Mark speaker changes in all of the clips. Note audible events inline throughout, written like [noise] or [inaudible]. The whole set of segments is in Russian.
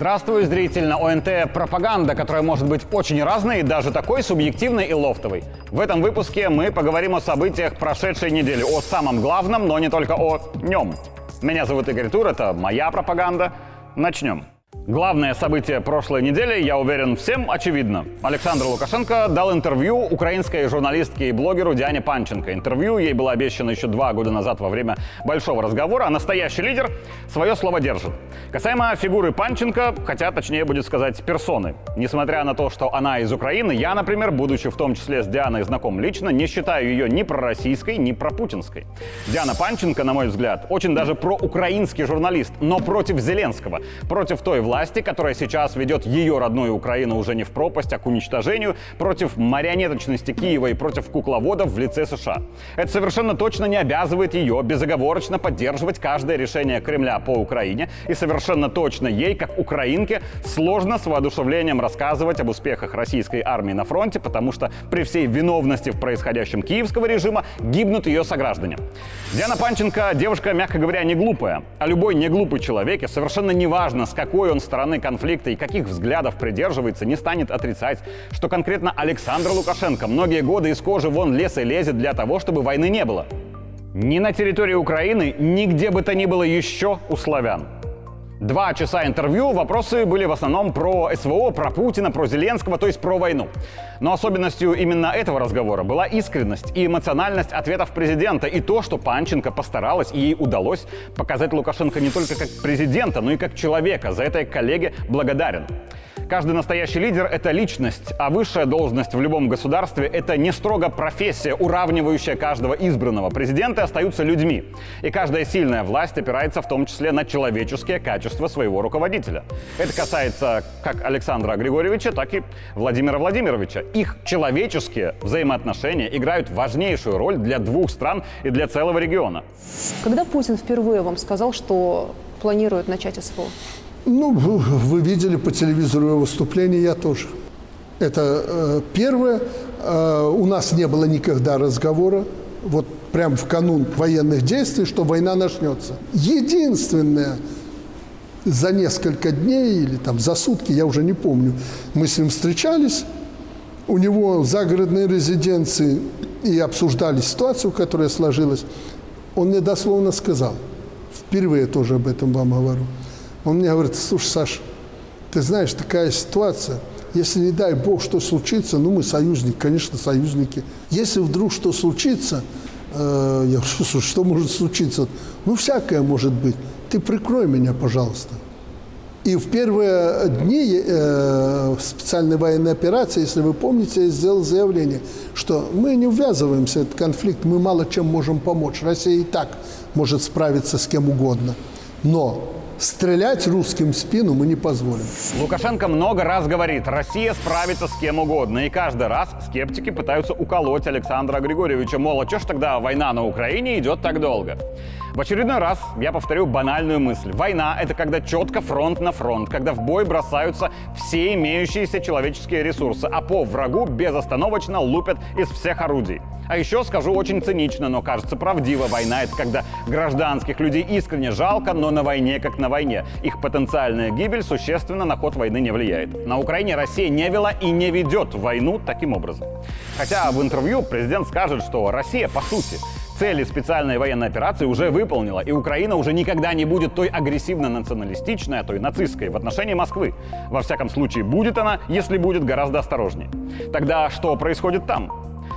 Speaker 1: Здравствуй, зритель на ОНТ «Пропаганда», которая может быть очень разной, даже такой субъективной и лофтовой. В этом выпуске мы поговорим о событиях прошедшей недели, о самом главном, но не только о нем. Меня зовут Игорь Тур, это моя пропаганда. Начнем. Главное событие прошлой недели, я уверен, всем очевидно. Александр Лукашенко дал интервью украинской журналистке и блогеру Диане Панченко. Интервью ей было обещано еще два года назад во время большого разговора, а настоящий лидер свое слово держит. Касаемо фигуры Панченко, хотя точнее будет сказать персоны. Несмотря на то, что она из Украины, я, например, будучи в том числе с Дианой знаком лично, не считаю ее ни пророссийской, ни пропутинской. Диана Панченко, на мой взгляд, очень даже проукраинский журналист, но против Зеленского, против той власти, которая сейчас ведет ее родную Украину уже не в пропасть, а к уничтожению, против марионеточности Киева и против кукловодов в лице США. Это совершенно точно не обязывает ее безоговорочно поддерживать каждое решение Кремля по Украине, и совершенно точно ей, как украинке, сложно с воодушевлением рассказывать об успехах российской армии на фронте, потому что при всей виновности в происходящем киевского режима гибнут ее сограждане. Диана Панченко девушка, мягко говоря, не глупая, а любой не глупый человек, и совершенно неважно, с какой он стороны конфликта и каких взглядов придерживается, не станет отрицать, что конкретно Александр Лукашенко многие годы из кожи вон лес и лезет для того, чтобы войны не было. Ни на территории Украины, нигде бы то ни было еще у славян. Два часа интервью, вопросы были в основном про СВО, про Путина, про Зеленского, то есть про войну. Но особенностью именно этого разговора была искренность и эмоциональность ответов президента и то, что Панченко постаралась и ей удалось показать Лукашенко не только как президента, но и как человека. За это я коллеге благодарен. Каждый настоящий лидер — это личность, а высшая должность в любом государстве — это не строго профессия, уравнивающая каждого избранного. Президенты остаются людьми. И каждая сильная власть опирается в том числе на человеческие качества своего руководителя. Это касается как Александра Григорьевича, так и Владимира Владимировича. Их человеческие взаимоотношения играют важнейшую роль для двух стран и для целого региона.
Speaker 2: Когда Путин впервые вам сказал, что планирует начать СВО?
Speaker 3: Ну, вы видели по телевизору его выступление, я тоже. Это э, первое. Э, у нас не было никогда разговора, вот прям в канун военных действий, что война начнется. Единственное, за несколько дней или там за сутки, я уже не помню, мы с ним встречались, у него в загородной резиденции и обсуждали ситуацию, которая сложилась. Он мне дословно сказал, впервые тоже об этом вам говорю – он мне говорит, слушай, Саш, ты знаешь, такая ситуация, если не дай бог что случится, ну мы союзники, конечно, союзники. Если вдруг что случится, э, я говорю, [laughs] слушай, что может случиться? Ну всякое может быть. Ты прикрой меня, пожалуйста. И в первые дни э, специальной военной операции, если вы помните, я сделал заявление, что мы не ввязываемся в этот конфликт, мы мало чем можем помочь. Россия и так может справиться с кем угодно. Но стрелять русским в спину мы не позволим.
Speaker 1: Лукашенко много раз говорит, Россия справится с кем угодно. И каждый раз скептики пытаются уколоть Александра Григорьевича. Мол, а что ж тогда война на Украине идет так долго? В очередной раз я повторю банальную мысль. Война — это когда четко фронт на фронт, когда в бой бросаются все имеющиеся человеческие ресурсы, а по врагу безостановочно лупят из всех орудий. А еще скажу очень цинично, но кажется правдиво. Война — это когда гражданских людей искренне жалко, но на войне как на войне. Их потенциальная гибель существенно на ход войны не влияет. На Украине Россия не вела и не ведет войну таким образом. Хотя в интервью президент скажет, что Россия, по сути, цели специальной военной операции уже выполнила, и Украина уже никогда не будет той агрессивно-националистичной, а той нацистской в отношении Москвы. Во всяком случае, будет она, если будет гораздо осторожнее. Тогда что происходит там?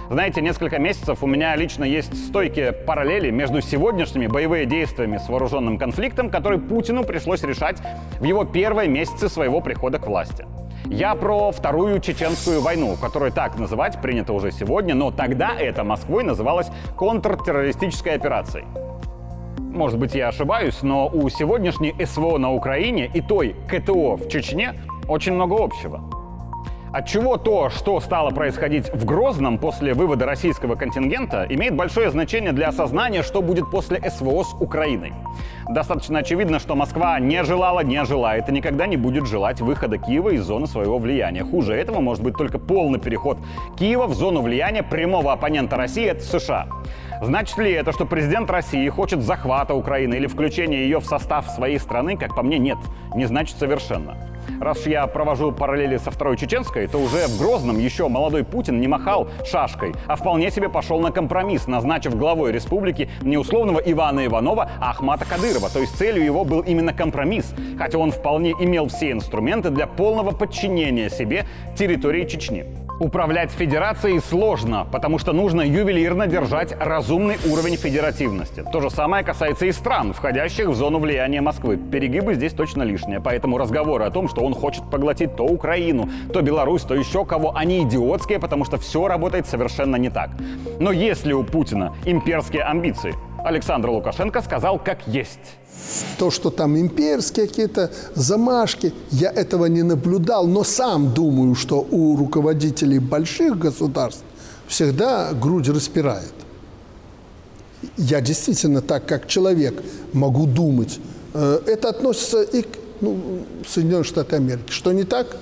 Speaker 1: Знаете, несколько месяцев у меня лично есть стойкие параллели между сегодняшними боевыми действиями с вооруженным конфликтом, который Путину пришлось решать в его первые месяцы своего прихода к власти. Я про Вторую Чеченскую войну, которую так называть принято уже сегодня, но тогда это Москвой называлось контртеррористической операцией. Может быть, я ошибаюсь, но у сегодняшней СВО на Украине и той КТО в Чечне очень много общего. Отчего то, что стало происходить в Грозном после вывода российского контингента, имеет большое значение для осознания, что будет после СВО с Украиной. Достаточно очевидно, что Москва не желала, не желает и никогда не будет желать выхода Киева из зоны своего влияния. Хуже этого может быть только полный переход Киева в зону влияния прямого оппонента России — это США. Значит ли это, что президент России хочет захвата Украины или включения ее в состав своей страны? Как по мне, нет. Не значит совершенно. Раз я провожу параллели со Второй Чеченской, то уже в Грозном еще молодой Путин не махал шашкой, а вполне себе пошел на компромисс, назначив главой республики не условного Ивана Иванова, а Ахмата Кадырова. То есть целью его был именно компромисс, хотя он вполне имел все инструменты для полного подчинения себе территории Чечни. Управлять федерацией сложно, потому что нужно ювелирно держать разумный уровень федеративности. То же самое касается и стран, входящих в зону влияния Москвы. Перегибы здесь точно лишние, поэтому разговоры о том, что он хочет поглотить то Украину, то Беларусь, то еще кого, они идиотские, потому что все работает совершенно не так. Но если у Путина имперские амбиции, Александр Лукашенко сказал как есть.
Speaker 3: То, что там имперские какие-то замашки, я этого не наблюдал, но сам думаю, что у руководителей больших государств всегда грудь распирает. Я действительно так, как человек, могу думать. Э, это относится и к ну, Соединенным Штатам Америки. Что не так?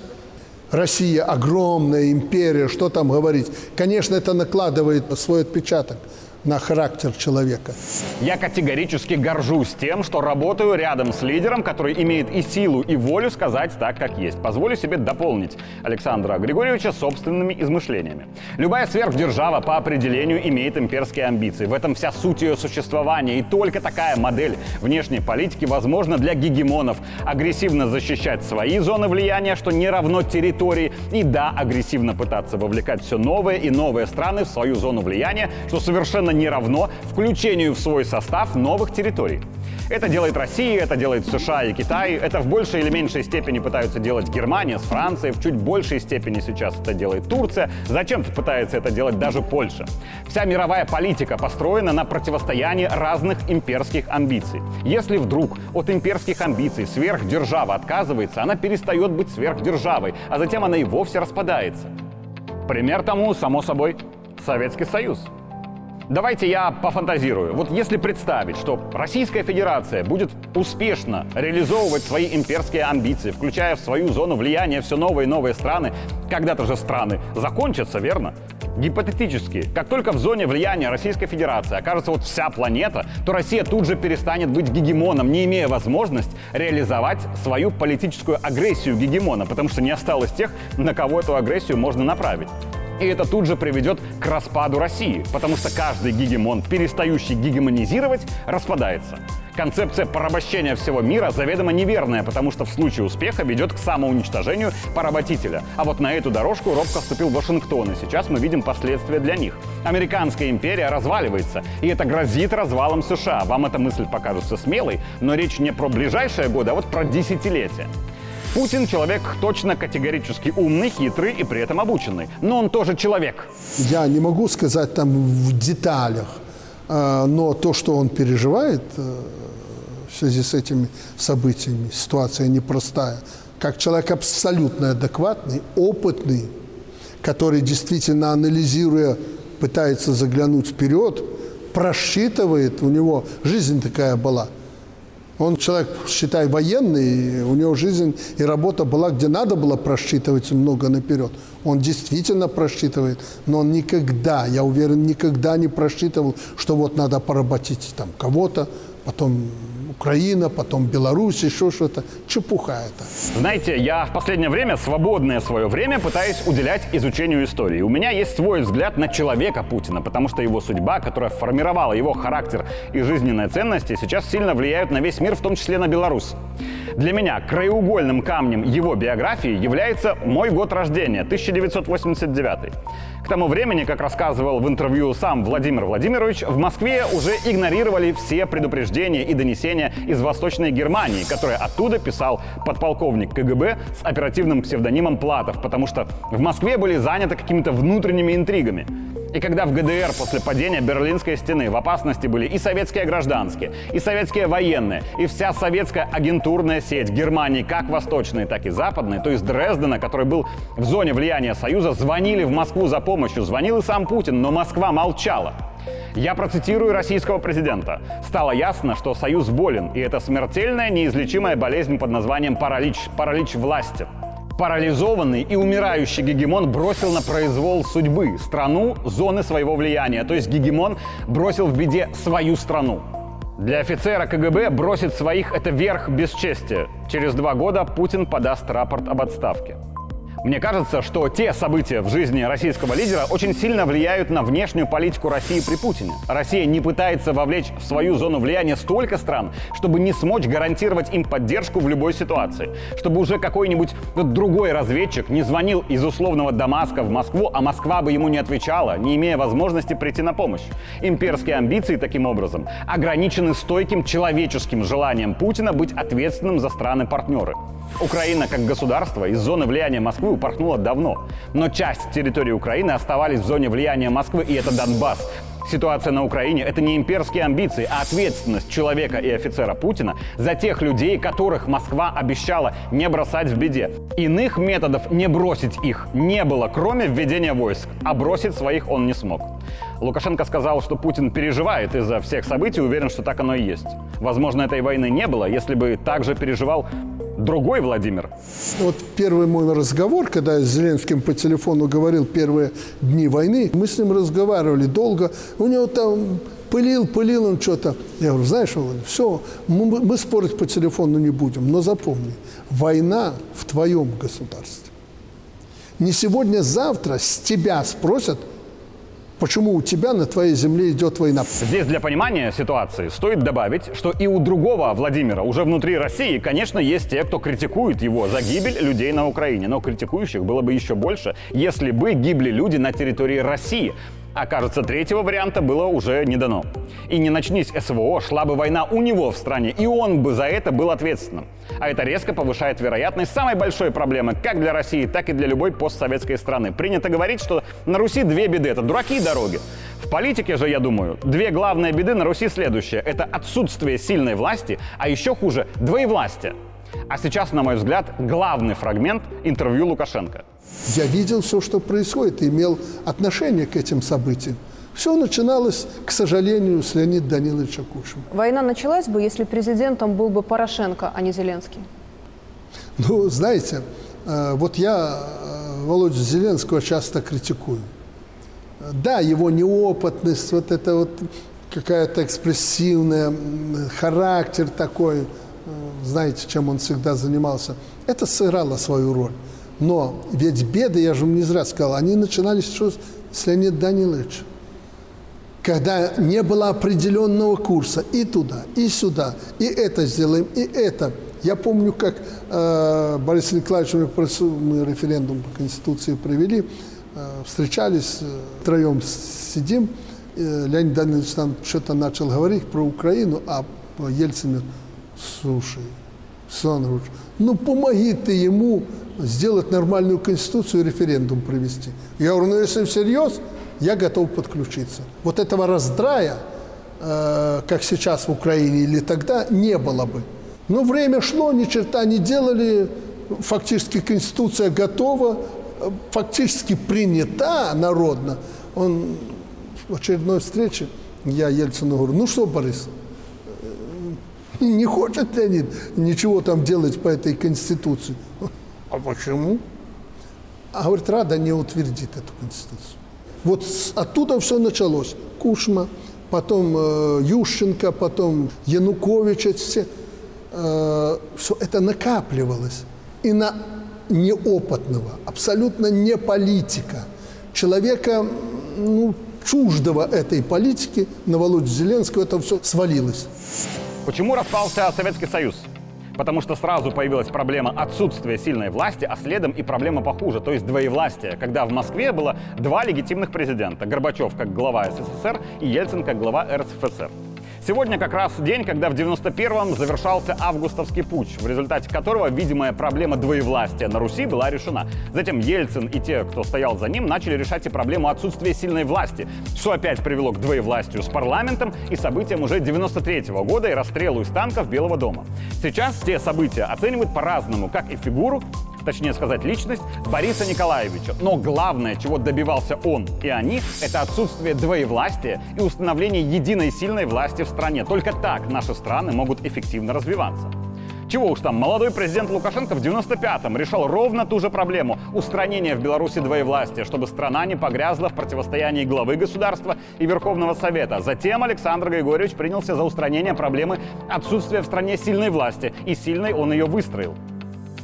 Speaker 3: Россия огромная империя, что там говорить. Конечно, это накладывает свой отпечаток на характер человека.
Speaker 1: Я категорически горжусь тем, что работаю рядом с лидером, который имеет и силу, и волю сказать так, как есть. Позволю себе дополнить Александра Григорьевича собственными измышлениями. Любая сверхдержава по определению имеет имперские амбиции. В этом вся суть ее существования. И только такая модель внешней политики возможна для гегемонов. Агрессивно защищать свои зоны влияния, что не равно территории. И да, агрессивно пытаться вовлекать все новые и новые страны в свою зону влияния, что совершенно не равно включению в свой состав новых территорий. Это делает Россия, это делает США и Китай, это в большей или меньшей степени пытаются делать Германия с Францией, в чуть большей степени сейчас это делает Турция, зачем-то пытается это делать даже Польша. Вся мировая политика построена на противостоянии разных имперских амбиций. Если вдруг от имперских амбиций сверхдержава отказывается, она перестает быть сверхдержавой, а затем она и вовсе распадается. Пример тому, само собой, Советский Союз. Давайте я пофантазирую. Вот если представить, что Российская Федерация будет успешно реализовывать свои имперские амбиции, включая в свою зону влияния все новые и новые страны, когда-то же страны закончатся, верно? Гипотетически, как только в зоне влияния Российской Федерации окажется вот вся планета, то Россия тут же перестанет быть гегемоном, не имея возможность реализовать свою политическую агрессию гегемона, потому что не осталось тех, на кого эту агрессию можно направить. И это тут же приведет к распаду России, потому что каждый гегемон, перестающий гегемонизировать, распадается. Концепция порабощения всего мира заведомо неверная, потому что в случае успеха ведет к самоуничтожению поработителя. А вот на эту дорожку робко вступил Вашингтон, и сейчас мы видим последствия для них. Американская империя разваливается, и это грозит развалом США. Вам эта мысль покажется смелой, но речь не про ближайшие годы, а вот про десятилетия. Путин человек точно категорически умный, хитрый и при этом обученный. Но он тоже человек.
Speaker 3: Я не могу сказать там в деталях, а, но то, что он переживает э, в связи с этими событиями, ситуация непростая, как человек абсолютно адекватный, опытный, который действительно анализируя, пытается заглянуть вперед, просчитывает, у него жизнь такая была – он человек, считай, военный, у него жизнь и работа была, где надо было просчитывать много наперед. Он действительно просчитывает, но он никогда, я уверен, никогда не просчитывал, что вот надо поработить там кого-то, потом Украина, потом Беларусь, еще что-то. Чепуха это.
Speaker 1: Знаете, я в последнее время, свободное свое время, пытаюсь уделять изучению истории. У меня есть свой взгляд на человека Путина, потому что его судьба, которая формировала его характер и жизненные ценности, сейчас сильно влияют на весь мир, в том числе на Беларусь. Для меня краеугольным камнем его биографии является мой год рождения, 1989. К тому времени, как рассказывал в интервью сам Владимир Владимирович, в Москве уже игнорировали все предупреждения и донесения из Восточной Германии, которые оттуда писал подполковник КГБ с оперативным псевдонимом Платов, потому что в Москве были заняты какими-то внутренними интригами. И когда в ГДР после падения Берлинской стены в опасности были и советские гражданские, и советские военные, и вся советская агентурная сеть Германии, как восточной, так и западной, то есть Дрездена, который был в зоне влияния Союза, звонили в Москву за помощью. Звонил и сам Путин, но Москва молчала. Я процитирую российского президента. Стало ясно, что Союз болен, и это смертельная, неизлечимая болезнь под названием паралич, паралич власти. Парализованный и умирающий гегемон бросил на произвол судьбы страну зоны своего влияния. То есть гегемон бросил в беде свою страну. Для офицера КГБ бросить своих – это верх бесчестия. Через два года Путин подаст рапорт об отставке. Мне кажется, что те события в жизни российского лидера очень сильно влияют на внешнюю политику России при Путине. Россия не пытается вовлечь в свою зону влияния столько стран, чтобы не смочь гарантировать им поддержку в любой ситуации. Чтобы уже какой-нибудь другой разведчик не звонил из условного Дамаска в Москву, а Москва бы ему не отвечала, не имея возможности прийти на помощь. Имперские амбиции, таким образом, ограничены стойким человеческим желанием Путина быть ответственным за страны-партнеры. Украина как государство из зоны влияния Москвы упорхнула давно. Но часть территории Украины оставались в зоне влияния Москвы, и это Донбасс. Ситуация на Украине – это не имперские амбиции, а ответственность человека и офицера Путина за тех людей, которых Москва обещала не бросать в беде. Иных методов не бросить их не было, кроме введения войск, а бросить своих он не смог. Лукашенко сказал, что Путин переживает из-за всех событий, уверен, что так оно и есть. Возможно, этой войны не было, если бы также переживал другой Владимир.
Speaker 3: Вот первый мой разговор, когда я с Зеленским по телефону говорил первые дни войны, мы с ним разговаривали долго. У него там пылил, пылил он что-то. Я говорю, знаешь, Володя, все, мы, мы спорить по телефону не будем, но запомни, война в твоем государстве. Не сегодня-завтра с тебя спросят, почему у тебя на твоей земле идет война.
Speaker 1: Здесь для понимания ситуации стоит добавить, что и у другого Владимира уже внутри России, конечно, есть те, кто критикует его за гибель людей на Украине. Но критикующих было бы еще больше, если бы гибли люди на территории России. А кажется, третьего варианта было уже не дано. И не начнись СВО, шла бы война у него в стране, и он бы за это был ответственным. А это резко повышает вероятность самой большой проблемы как для России, так и для любой постсоветской страны. Принято говорить, что на Руси две беды – это дураки и дороги. В политике же, я думаю, две главные беды на Руси следующие. Это отсутствие сильной власти, а еще хуже – двоевластие. А сейчас, на мой взгляд, главный фрагмент интервью Лукашенко.
Speaker 3: Я видел все, что происходит, и имел отношение к этим событиям. Все начиналось, к сожалению, с Леонида Даниловича Кушина.
Speaker 2: Война началась бы, если президентом был бы Порошенко, а не Зеленский.
Speaker 3: Ну, знаете, э, вот я э, Володю Зеленского часто критикую. Да, его неопытность, вот это вот какая-то экспрессивная, характер такой, знаете, чем он всегда занимался, это сыграло свою роль. Но ведь беды, я же не зря сказал, они начинались еще с Леонида Даниловича. Когда не было определенного курса и туда, и сюда, и это сделаем, и это. Я помню, как э, Борис Николаевич, мы референдум по Конституции провели, э, встречались, э, втроем сидим, э, Леонид Данилович там что-то начал говорить про Украину, а Ельцин, слушай, Александр ну помоги ты ему сделать нормальную конституцию и референдум провести. Я говорю, ну если всерьез, я готов подключиться. Вот этого раздрая, э, как сейчас в Украине или тогда, не было бы. Но время шло, ни черта не делали, фактически конституция готова, фактически принята народно. Он в очередной встрече, я Ельцину говорю, ну что, Борис, э, не хочет Леонид ничего там делать по этой конституции? А почему? А говорит, Рада не утвердит эту конституцию. Вот оттуда все началось. Кушма, потом э, Ющенко, потом Янукович, это все. Э, все это накапливалось. И на неопытного, абсолютно не политика, человека ну, чуждого этой политики, на Володю Зеленского это все свалилось.
Speaker 1: Почему распался Советский Союз? Потому что сразу появилась проблема отсутствия сильной власти, а следом и проблема похуже, то есть двоевластие, когда в Москве было два легитимных президента. Горбачев как глава СССР и Ельцин как глава РСФСР. Сегодня как раз день, когда в 91-м завершался августовский путь, в результате которого видимая проблема двоевластия на Руси была решена. Затем Ельцин и те, кто стоял за ним, начали решать и проблему отсутствия сильной власти, что опять привело к двоевластию с парламентом и событиям уже 93 -го года и расстрелу из танков Белого дома. Сейчас те события оценивают по-разному, как и фигуру, точнее сказать, личность Бориса Николаевича. Но главное, чего добивался он и они, это отсутствие двоевластия и установление единой сильной власти в стране. Только так наши страны могут эффективно развиваться. Чего уж там, молодой президент Лукашенко в 95-м решал ровно ту же проблему – устранения в Беларуси двоевластия, чтобы страна не погрязла в противостоянии главы государства и Верховного Совета. Затем Александр Григорьевич принялся за устранение проблемы отсутствия в стране сильной власти, и сильной он ее выстроил.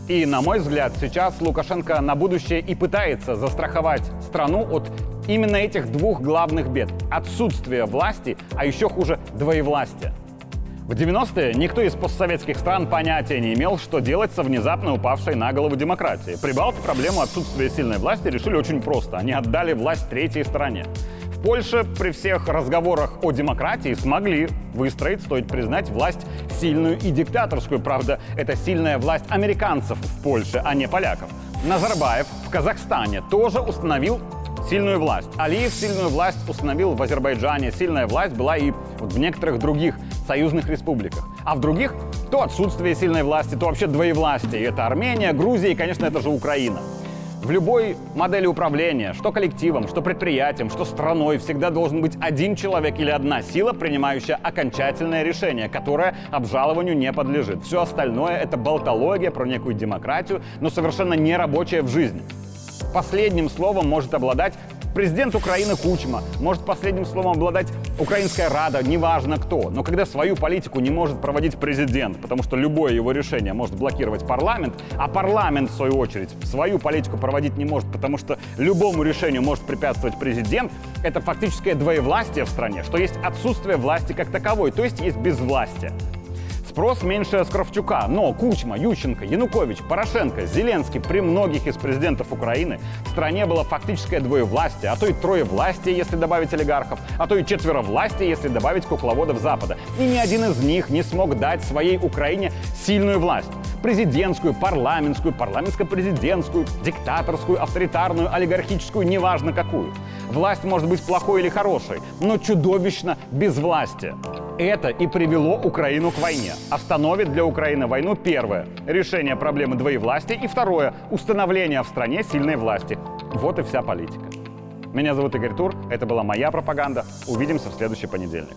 Speaker 1: И, на мой взгляд, сейчас Лукашенко на будущее и пытается застраховать страну от именно этих двух главных бед – отсутствия власти, а еще хуже – двоевластия. В 90-е никто из постсоветских стран понятия не имел, что делать со внезапно упавшей на голову демократией. Прибалты проблему отсутствия сильной власти решили очень просто. Они отдали власть третьей стороне. В Польше при всех разговорах о демократии смогли выстроить, стоит признать, власть сильную и диктаторскую. Правда, это сильная власть американцев в Польше, а не поляков. Назарбаев в Казахстане тоже установил сильную власть. Алиев сильную власть установил в Азербайджане. Сильная власть была и в некоторых других союзных республиках. А в других то отсутствие сильной власти, то вообще двоевластие. Это Армения, Грузия и, конечно, это же Украина. В любой модели управления, что коллективом, что предприятием, что страной, всегда должен быть один человек или одна сила, принимающая окончательное решение, которое обжалованию не подлежит. Все остальное — это болтология про некую демократию, но совершенно не рабочая в жизни. Последним словом может обладать президент Украины Кучма, может последним словом обладать Украинская Рада, неважно кто. Но когда свою политику не может проводить президент, потому что любое его решение может блокировать парламент, а парламент, в свою очередь, свою политику проводить не может, потому что любому решению может препятствовать президент, это фактическое двоевластие в стране, что есть отсутствие власти как таковой, то есть есть безвластие. Спрос меньше с Кравчука, но Кучма, Ющенко, Янукович, Порошенко, Зеленский при многих из президентов Украины в стране было фактическое двоевластие, а то и трое власти, если добавить олигархов, а то и четверо власти, если добавить кукловодов Запада. И ни один из них не смог дать своей Украине сильную власть. Президентскую, парламентскую, парламентско-президентскую, диктаторскую, авторитарную, олигархическую, неважно какую. Власть может быть плохой или хорошей, но чудовищно без власти. Это и привело Украину к войне. Остановит для Украины войну первое – решение проблемы двоевластия, и второе – установление в стране сильной власти. Вот и вся политика. Меня зовут Игорь Тур, это была моя пропаганда. Увидимся в следующий понедельник.